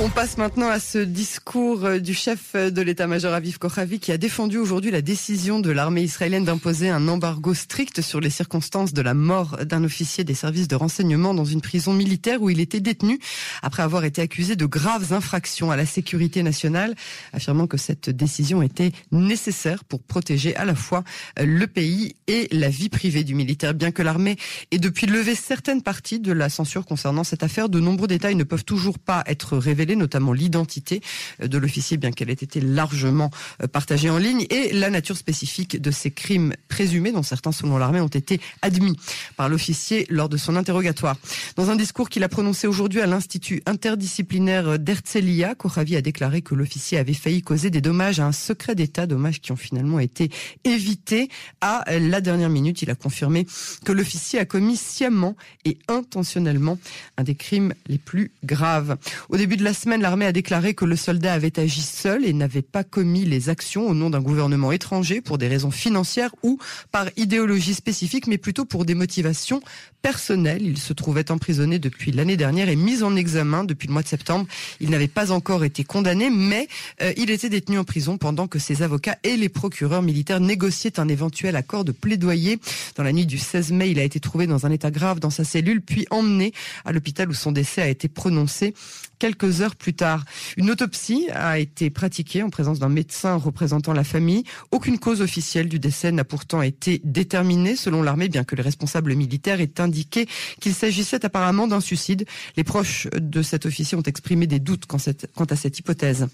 On passe maintenant à ce discours euh, du chef de l'état-major Aviv Kochavi qui a défendu aujourd'hui la décision de l'armée israélienne d'imposer un embargo strict sur les circonstances de la mort d'un officier des services de renseignement dans une prison militaire où il était détenu après avoir été accusé de graves infractions à la sécurité nationale, affirmant que cette décision était nécessaire pour protéger à la fois le pays et la vie privée du militaire. Bien que l'armée ait depuis levé certaines parties de la censure concernant cette affaire, de nombreux détails ne peuvent toujours pas être révélés notamment l'identité euh, de l'officier, bien qu'elle ait été largement euh, partagée en ligne, et la nature spécifique de ces crimes présumés, dont certains, selon l'armée, ont été admis par l'officier lors de son interrogatoire. Dans un discours qu'il a prononcé aujourd'hui à l'Institut interdisciplinaire d'Herzliya, Kochavi a déclaré que l'officier avait failli causer des dommages à un secret d'État, dommages qui ont finalement été évités à la dernière minute. Il a confirmé que l'officier a commis sciemment et intentionnellement un des crimes les plus graves. Au début de la semaine, l'armée a déclaré que le soldat avait agi seul et n'avait pas commis les actions au nom d'un gouvernement étranger pour des raisons financières ou par idéologie spécifique, mais plutôt pour des motivations personnelles. Il se trouvait emprisonné depuis l'année dernière et mis en examen depuis le mois de septembre. Il n'avait pas encore été condamné, mais euh, il était détenu en prison pendant que ses avocats et les procureurs militaires négociaient un éventuel accord de plaidoyer. Dans la nuit du 16 mai, il a été trouvé dans un état grave dans sa cellule, puis emmené à l'hôpital où son décès a été prononcé quelques heures plus tard. Une autopsie a été pratiquée en présence d'un médecin représentant la famille. Aucune cause officielle du décès n'a pourtant été déterminée selon l'armée, bien que les responsables militaires aient indiqué qu'il s'agissait apparemment d'un suicide. Les proches de cet officier ont exprimé des doutes quant à cette hypothèse.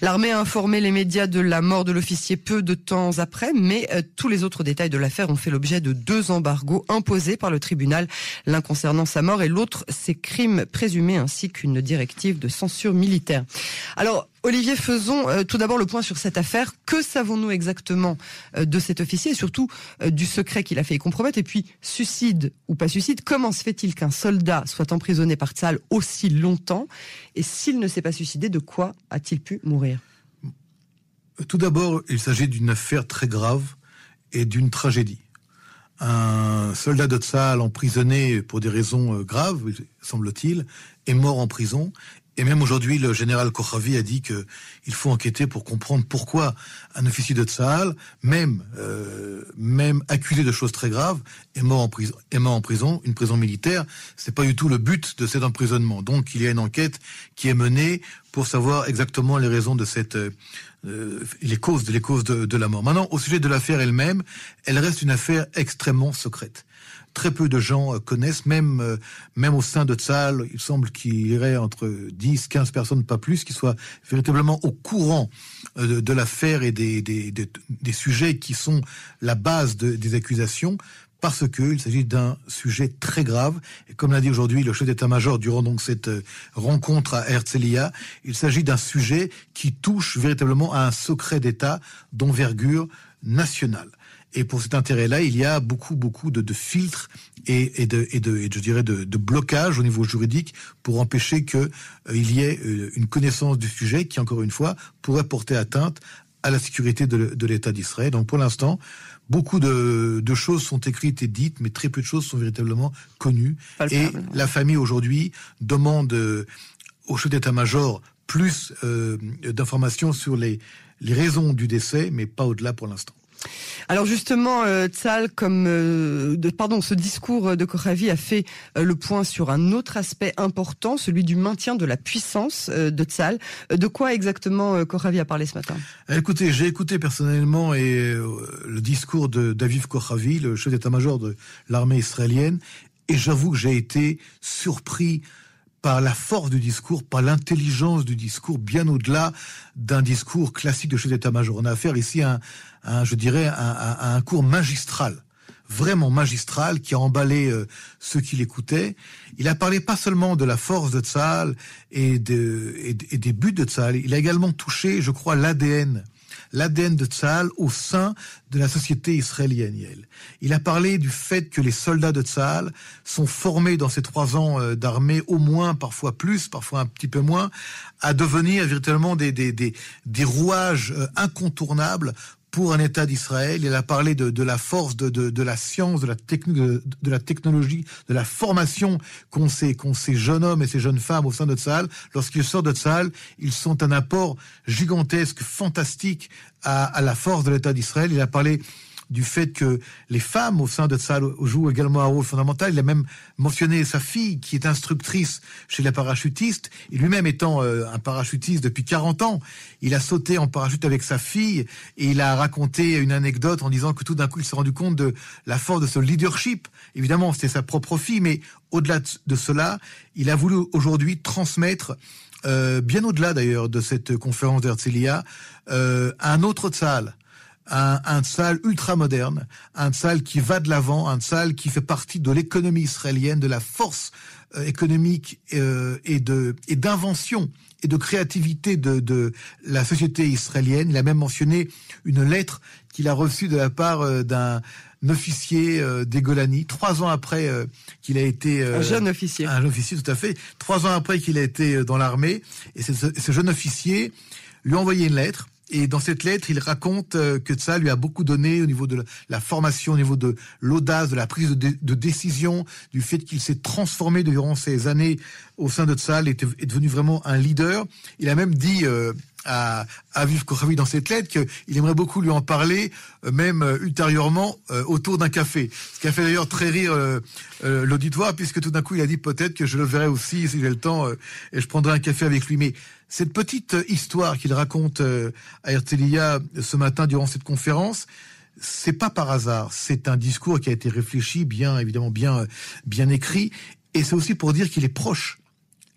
L'armée a informé les médias de la mort de l'officier peu de temps après, mais euh, tous les autres détails de l'affaire ont fait l'objet de deux embargos imposés par le tribunal, l'un concernant sa mort et l'autre ses crimes présumés ainsi qu'une directive de censure militaire. Alors, Olivier, faisons euh, tout d'abord le point sur cette affaire. Que savons-nous exactement euh, de cet officier et surtout euh, du secret qu'il a fait compromettre? Et puis, suicide ou pas suicide, comment se fait-il qu'un soldat soit emprisonné par Tsal aussi longtemps? Et s'il ne s'est pas suicidé, de quoi a-t-il pu mourir? Tout d'abord, il s'agit d'une affaire très grave et d'une tragédie. Un soldat de Tsal emprisonné pour des raisons graves, semble-t-il, est mort en prison et même aujourd'hui, le général Kochavi a dit que il faut enquêter pour comprendre pourquoi un officier de Tsahal, même euh, même accusé de choses très graves, est mort en prison. Est mort en prison, une prison militaire. C'est pas du tout le but de cet emprisonnement. Donc, il y a une enquête qui est menée pour savoir exactement les raisons de cette euh, les causes les causes de la mort. Maintenant, au sujet de l'affaire elle-même, elle reste une affaire extrêmement secrète très peu de gens euh, connaissent, même euh, même au sein de Tzal, il semble qu'il y aurait entre 10, 15 personnes, pas plus, qui soient véritablement au courant euh, de, l'affaire et des, des, des, sujets qui sont la base des accusations, parce qu'il s'agit d'un sujet très grave. Et comme l'a dit aujourd'hui le chef d'état-major durant donc cette rencontre à Herzliya, il s'agit d'un sujet qui touche véritablement à un secret d'État d'envergure nationale. Et pour cet intérêt-là, il y a beaucoup, beaucoup de, de filtres et, et, de, et, de, et je dirais de, de blocage au niveau juridique pour empêcher qu'il euh, y ait euh, une connaissance du sujet qui, encore une fois, pourrait porter atteinte à la sécurité de, de l'État d'Israël. Donc pour l'instant, beaucoup de, de, choses sont écrites et dites, mais très peu de choses sont véritablement connues. et la famille aujourd'hui demande euh, au chef d'état-major plus euh, d'informations sur les, les raisons du décès, mais pas au-delà pour l'instant. Alors justement, euh, Tzal, comme euh, pardon, ce discours de Kochavi a fait euh, le point sur un autre aspect important, celui du maintien de la puissance euh, de Tzal. De quoi exactement Kochavi a parlé ce matin? Écoutez, j'ai écouté personnellement le discours de David Kochavi, le chef d'état-major de l'armée israélienne, et j'avoue que j'ai été surpris par la force du discours, par l'intelligence du discours, bien au-delà d'un discours classique de chef d'état-major. On a affaire ici à un, je dirais, à, un cours magistral vraiment magistral qui a emballé euh, ceux qui l'écoutaient. Il a parlé pas seulement de la force de Tzal et, et, des buts de Tzal, il a également touché, je crois, l'ADN l'ADN de Tzahal au sein de la société israélienne. Il a parlé du fait que les soldats de Tzahal sont formés dans ces trois ans euh, d'armée, au moins, parfois plus, parfois un petit peu moins, à devenir véritablement des, des, des, des rouages euh, incontournables pour un État d'Israël. Il a parlé de, la force, de, la science, de la, de, la technologie, de la formation qu'ont ces, ces jeunes hommes et ces jeunes femmes au sein de Tzahal. Lorsqu'ils sortent de Tzahal, ils sont un apport gigantesque, fantastique à, à la force de l'État d'Israël. Il a parlé du fait que les femmes au sein de Tzal jouent également un rôle fondamental. Il a même mentionné sa fille qui est instructrice chez les parachutistes. Et lui-même étant euh, un parachutiste depuis 40 ans, il a sauté en parachute avec sa fille et il a raconté une anecdote en disant que tout d'un coup il s'est rendu compte de la force de ce leadership. Évidemment, c'était sa propre fille, mais au-delà de cela, il a voulu aujourd'hui transmettre euh, bien au-delà d'ailleurs de cette conférence d'Herzliya, euh, un autre Tzal, un, un tsal ultra moderne, un tsal qui va de l'avant, un tsal qui fait partie de l'économie israélienne, de la force euh, économique euh, et de et d'invention et de créativité de, de la société israélienne. Il a même mentionné une lettre qu'il a reçue de la part euh, d'un officier des Golani, trois ans après qu'il a été un jeune officier, un officier tout à fait, trois ans après qu'il a été dans l'armée, et ce, ce jeune officier lui a envoyé une lettre et dans cette lettre, il raconte euh, que ça lui a beaucoup donné au niveau de la formation, au niveau de l'audace, de la prise de, décision, du fait qu'il s'est transformé durant ces années au sein de Tzal, est, est devenu vraiment un leader. Il a même dit euh, à Aviv Kochavi dans cette lettre qu'il aimerait beaucoup lui en parler, euh, même ultérieurement, autour d'un café. Ce qui a fait d'ailleurs très rire l'auditoire, puisque tout d'un coup, il a dit peut-être que je le verrai aussi si j'ai le temps, et je prendrai un café avec lui. Mais cette petite histoire qu'il raconte euh, à Ertelia ce matin durant cette conférence, c'est pas par hasard. C'est un discours qui a été réfléchi, bien évidemment bien bien écrit, et c'est aussi pour dire qu'il est proche.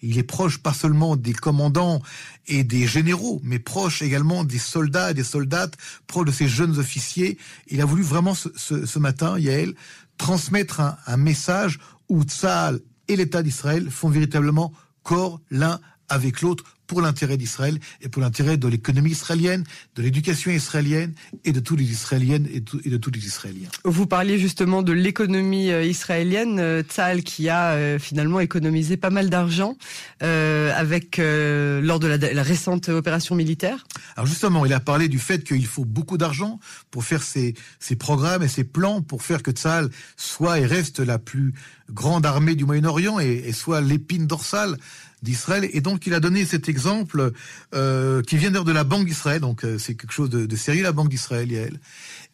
Il est proche pas seulement des commandants et des généraux, mais proche également des soldats et des soldates, proche de ces jeunes officiers. Il a voulu vraiment ce, matin, Yael, transmettre un, un message où Tzahal et l'État d'Israël font véritablement corps l'un avec l'autre pour l'intérêt d'Israël et pour l'intérêt de l'économie israélienne, de l'éducation israélienne et de tous les Israéliennes et, de tous les Israéliens. Vous parliez justement de l'économie euh, israélienne, euh, Tzal qui a euh, finalement économisé pas mal d'argent avec lors de la, récente opération militaire. Alors justement, il a parlé du fait qu'il faut beaucoup d'argent pour faire ces, programmes et ces plans pour faire que Tzal soit et reste la plus grande armée du Moyen-Orient et, et soit l'épine dorsale d'Israël. Et donc, il a donné cet exemple euh, qui vient d'ailleurs de la Banque d'Israël. Donc, euh, c'est quelque chose de, sérieux, la Banque d'Israël.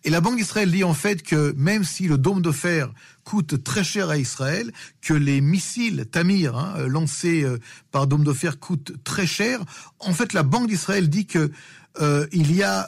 Et la Banque d'Israël dit en fait que même si le dôme de fer coûte très cher à Israël, que les missiles Tamir hein, lancés euh, par dôme de fer coûtent très cher, en fait, la Banque d'Israël dit que il y a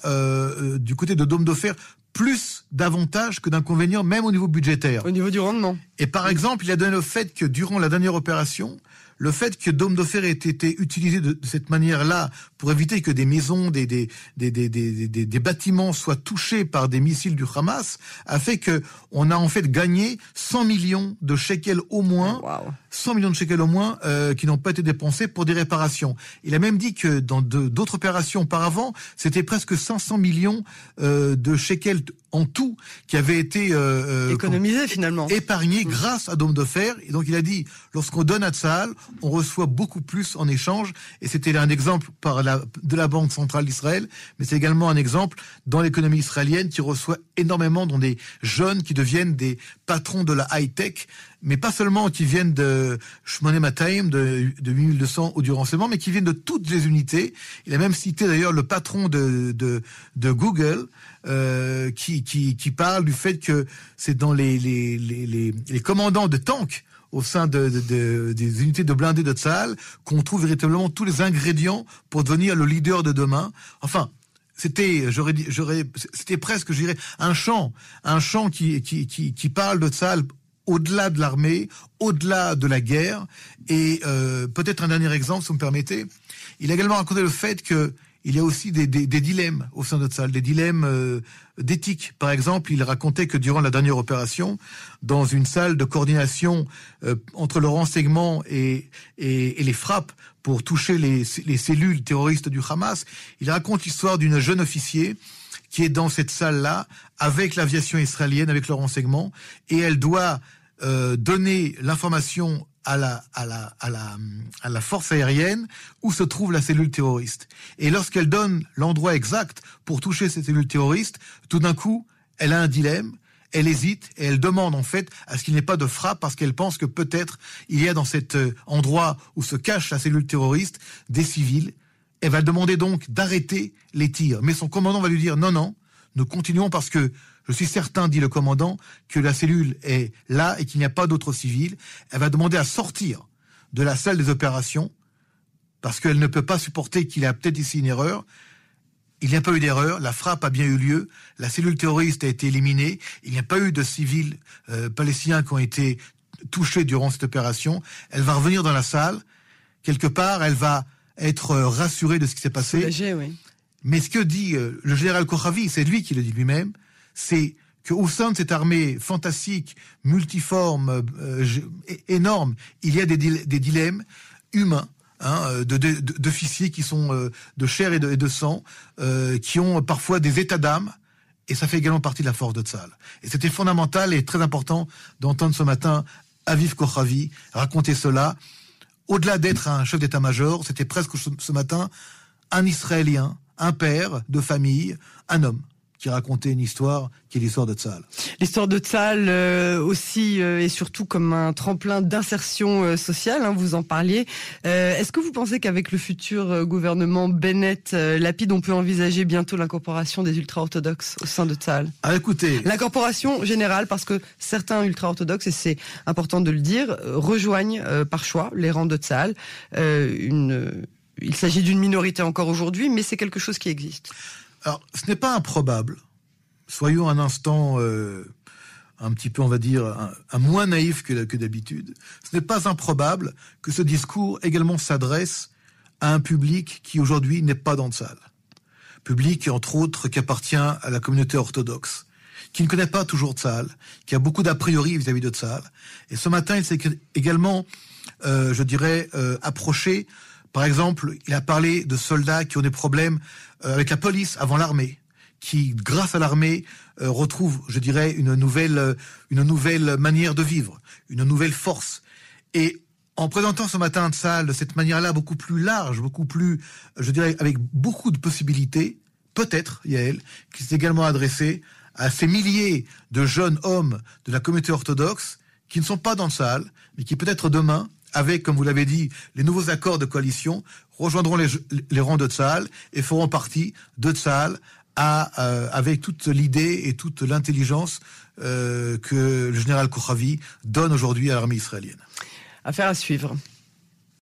du côté de dôme de fer plus d'avantages que d'inconvénients, même au niveau budgétaire. Au niveau du rendement. Et par exemple, il a donné le fait que durant la dernière opération, le fait que Dôme de Fer ait été utilisé de, cette manière-là pour éviter que des maisons, des, des, des, des, bâtiments soient touchés par des missiles du Hamas a fait que on a en fait gagné 100 millions de shekels au moins, 100 millions de shekels au moins euh, qui n'ont pas été dépensés pour des réparations. Il a même dit que dans d'autres opérations auparavant, c'était presque 500 millions euh, de shekels lived en tout qui avaient été euh, économisés finalement, épargnés mmh. grâce à Dôme de Fer. Et donc il a dit, lorsqu'on donne à Tsahal, on reçoit beaucoup plus en échange. Et c'était un exemple par la, de la Banque centrale d'Israël, mais c'est également un exemple dans l'économie israélienne qui reçoit énormément dans des jeunes qui deviennent des patrons de la high-tech, mais pas seulement qui viennent de Shmoné Mataim, de, de 8200 ou du renseignement, mais qui viennent de toutes les unités. Il a même cité d'ailleurs le patron de, de, de Google, euh, qui, qui, parle du fait que c'est dans les, les, les, commandants de tanks au sein de, des unités de blindés de Tzahal qu'on trouve véritablement tous les ingrédients pour devenir le leader de demain. Enfin, c'était, j'aurais j'aurais, c'était presque, je dirais, un chant, un chant qui, qui, qui, parle de Tzahal au-delà de l'armée, au-delà de la guerre. Et euh, peut-être un dernier exemple, si vous me permettez. Il a également raconté le fait que il y a aussi des, des, des dilemmes au sein de salle, des dilemmes euh, d'éthique. Par exemple, il racontait que durant la dernière opération, dans une salle de coordination euh, entre le renseignement et, et, et, les frappes pour toucher les, les cellules terroristes du Hamas, il raconte l'histoire d'une jeune officier qui est dans cette salle-là avec l'aviation israélienne, avec le renseignement, et elle doit euh, donner l'information à la, à la, à la, à la force aérienne où se trouve la cellule terroriste. Et lorsqu'elle donne l'endroit exact pour toucher cette cellule terroriste, tout d'un coup, elle a un dilemme, elle hésite et elle demande en fait à ce qu'il n'y ait pas de frappe parce qu'elle pense que peut-être il y a dans cet euh, endroit où se cache la cellule terroriste des civils. Elle va demander donc d'arrêter les tirs. Mais son commandant va lui dire non, non, nous continuons parce que je suis certain, dit le commandant, que la cellule est là et qu'il n'y a pas d'autres civils. Elle va demander à sortir de la salle des opérations parce qu'elle ne peut pas supporter qu'il y a peut-être ici une erreur. Il n'y a pas eu d'erreur, la frappe a bien eu lieu, la cellule terroriste a été éliminée, il n'y a pas eu de civils euh, palestiniens qui ont été touchés durant cette opération. Elle va revenir dans la salle, quelque part, elle va être euh, rassurée de ce qui s'est passé. Mais ce que dit euh, le général Kochavi, c'est lui qui le dit lui-même, c'est que au sein de cette armée fantastique, multiforme, euh, énorme, il y a des, dilemmes humains. Hein, d'officiers qui sont euh, de chair et de, de sang, euh, qui ont parfois des états d'âme, et ça fait également partie de la force de Tzal. Et c'était fondamental et très important d'entendre ce matin Aviv Kochavi raconter cela. Au-delà d'être un chef d'état-major, c'était presque ce matin un Israélien, un père de famille, un homme qui racontait une histoire qui est l'histoire de Tzal. L'histoire de Tzal euh, aussi euh, et surtout comme un tremplin d'insertion euh, sociale, hein, vous en parliez. Est-ce que vous pensez qu'avec le futur gouvernement Bennett-Lapide, on peut envisager bientôt l'incorporation des ultra-orthodoxes au sein de Tzal Ah écoutez... L'incorporation générale, parce que certains ultra-orthodoxes, et c'est important de le dire, rejoignent par choix les rangs de Tzal. une il s'agit d'une minorité encore aujourd'hui, mais c'est quelque chose qui existe. Alors, ce n'est pas improbable. Soyons un instant euh, un petit peu, on va dire, un, moins naïf que, d'habitude. Ce n'est pas improbable que ce discours également s'adresse à un public qui aujourd'hui n'est pas dans le salle. Public, entre autres, qui appartient à la communauté orthodoxe, qui ne connaît pas toujours Tzal, qui a beaucoup d'a priori vis-à-vis de Tzal. Et ce matin, il s'est également, euh, je dirais, euh, approché par exemple, il a parlé de soldats qui ont des problèmes euh, avec la police avant l'armée, qui, grâce à l'armée, euh, retrouvent, je dirais, une nouvelle, euh, une nouvelle manière de vivre, une nouvelle force. Et en présentant ce matin de salle de cette manière-là, beaucoup plus large, beaucoup plus, je dirais, avec beaucoup de possibilités, peut-être, Yael, qui s'est également adressé à ces milliers de jeunes hommes de la communauté orthodoxe qui ne sont pas dans le salle, mais qui peut-être demain avec, comme vous l'avez dit, les nouveaux accords de coalition, rejoindront les, rangs de Tsahal et feront partie de Tsahal euh, avec toute l'idée et toute l'intelligence euh, que le général Kochavi donne aujourd'hui à l'armée israélienne. Affaire à suivre.